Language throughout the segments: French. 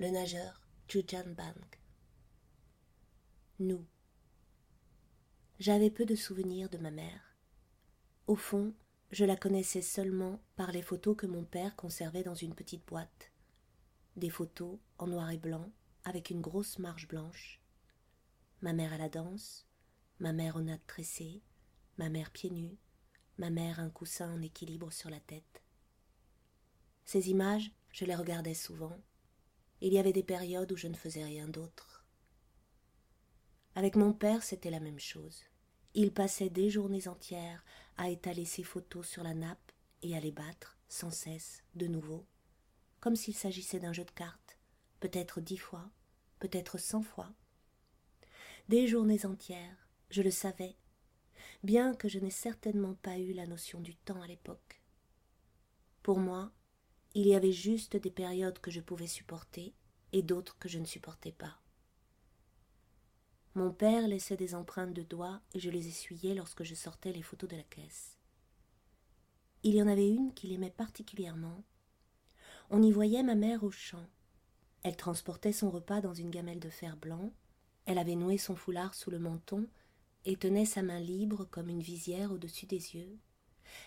le nageur Chujan Bank. Nous. J'avais peu de souvenirs de ma mère. Au fond, je la connaissais seulement par les photos que mon père conservait dans une petite boîte. Des photos en noir et blanc, avec une grosse marge blanche. Ma mère à la danse, ma mère au nattes tressé, ma mère pieds nus, ma mère un coussin en équilibre sur la tête. Ces images, je les regardais souvent. Il y avait des périodes où je ne faisais rien d'autre. Avec mon père, c'était la même chose. Il passait des journées entières à étaler ses photos sur la nappe et à les battre, sans cesse, de nouveau, comme s'il s'agissait d'un jeu de cartes, peut-être dix fois, peut-être cent fois. Des journées entières, je le savais, bien que je n'ai certainement pas eu la notion du temps à l'époque. Pour moi, il y avait juste des périodes que je pouvais supporter et d'autres que je ne supportais pas. Mon père laissait des empreintes de doigts et je les essuyais lorsque je sortais les photos de la caisse. Il y en avait une qu'il aimait particulièrement. On y voyait ma mère au champ. Elle transportait son repas dans une gamelle de fer blanc, elle avait noué son foulard sous le menton et tenait sa main libre comme une visière au-dessus des yeux.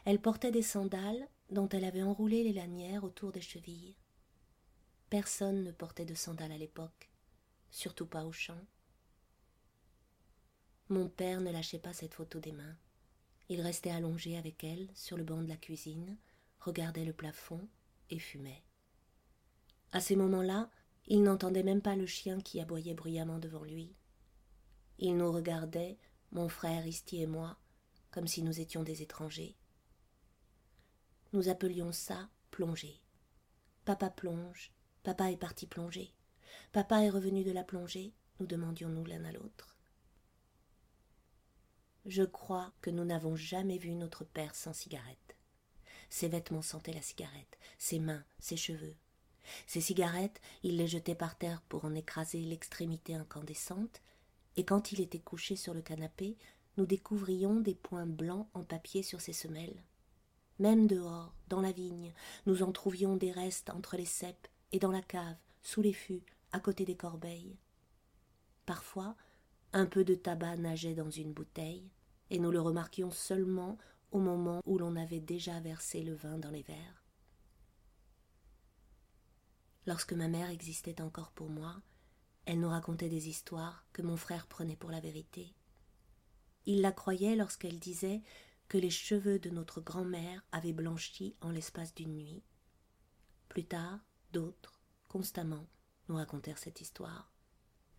Elle portait des sandales dont elle avait enroulé les lanières autour des chevilles. Personne ne portait de sandales à l'époque, surtout pas au champ. Mon père ne lâchait pas cette photo des mains. Il restait allongé avec elle sur le banc de la cuisine, regardait le plafond et fumait. À ces moments-là, il n'entendait même pas le chien qui aboyait bruyamment devant lui. Il nous regardait, mon frère Isti et moi, comme si nous étions des étrangers. Nous appelions ça plonger. Papa plonge, papa est parti plonger. Papa est revenu de la plongée, nous demandions-nous l'un à l'autre. Je crois que nous n'avons jamais vu notre père sans cigarette. Ses vêtements sentaient la cigarette, ses mains, ses cheveux. Ses cigarettes, il les jetait par terre pour en écraser l'extrémité incandescente, et quand il était couché sur le canapé, nous découvrions des points blancs en papier sur ses semelles. Même dehors, dans la vigne, nous en trouvions des restes entre les ceps et dans la cave, sous les fûts, à côté des corbeilles. Parfois, un peu de tabac nageait dans une bouteille, et nous le remarquions seulement au moment où l'on avait déjà versé le vin dans les verres. Lorsque ma mère existait encore pour moi, elle nous racontait des histoires que mon frère prenait pour la vérité. Il la croyait lorsqu'elle disait que les cheveux de notre grand-mère avaient blanchi en l'espace d'une nuit. Plus tard, d'autres, constamment, nous racontèrent cette histoire,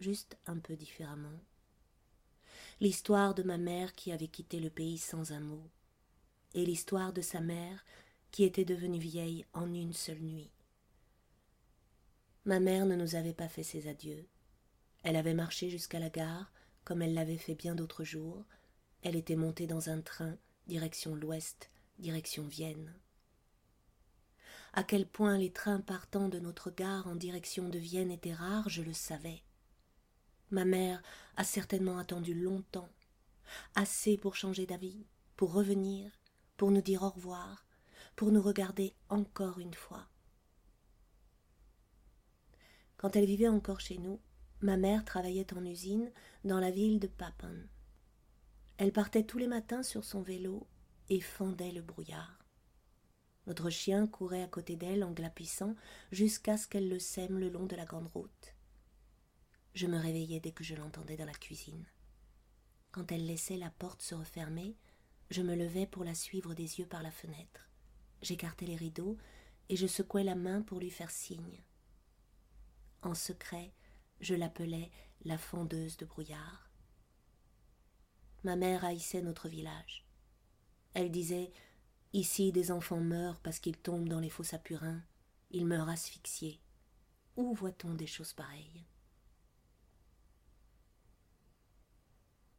juste un peu différemment. L'histoire de ma mère qui avait quitté le pays sans un mot, et l'histoire de sa mère qui était devenue vieille en une seule nuit. Ma mère ne nous avait pas fait ses adieux. Elle avait marché jusqu'à la gare, comme elle l'avait fait bien d'autres jours. Elle était montée dans un train direction l'ouest, direction Vienne. À quel point les trains partant de notre gare en direction de Vienne étaient rares, je le savais. Ma mère a certainement attendu longtemps, assez pour changer d'avis, pour revenir, pour nous dire au revoir, pour nous regarder encore une fois. Quand elle vivait encore chez nous, ma mère travaillait en usine dans la ville de Papen. Elle partait tous les matins sur son vélo et fendait le brouillard. Notre chien courait à côté d'elle en glapissant jusqu'à ce qu'elle le sème le long de la grande route. Je me réveillais dès que je l'entendais dans la cuisine. Quand elle laissait la porte se refermer, je me levais pour la suivre des yeux par la fenêtre. J'écartais les rideaux et je secouais la main pour lui faire signe. En secret, je l'appelais la fendeuse de brouillard. Ma mère haïssait notre village. Elle disait Ici des enfants meurent parce qu'ils tombent dans les fossés à Ils meurent asphyxiés. Où voit-on des choses pareilles?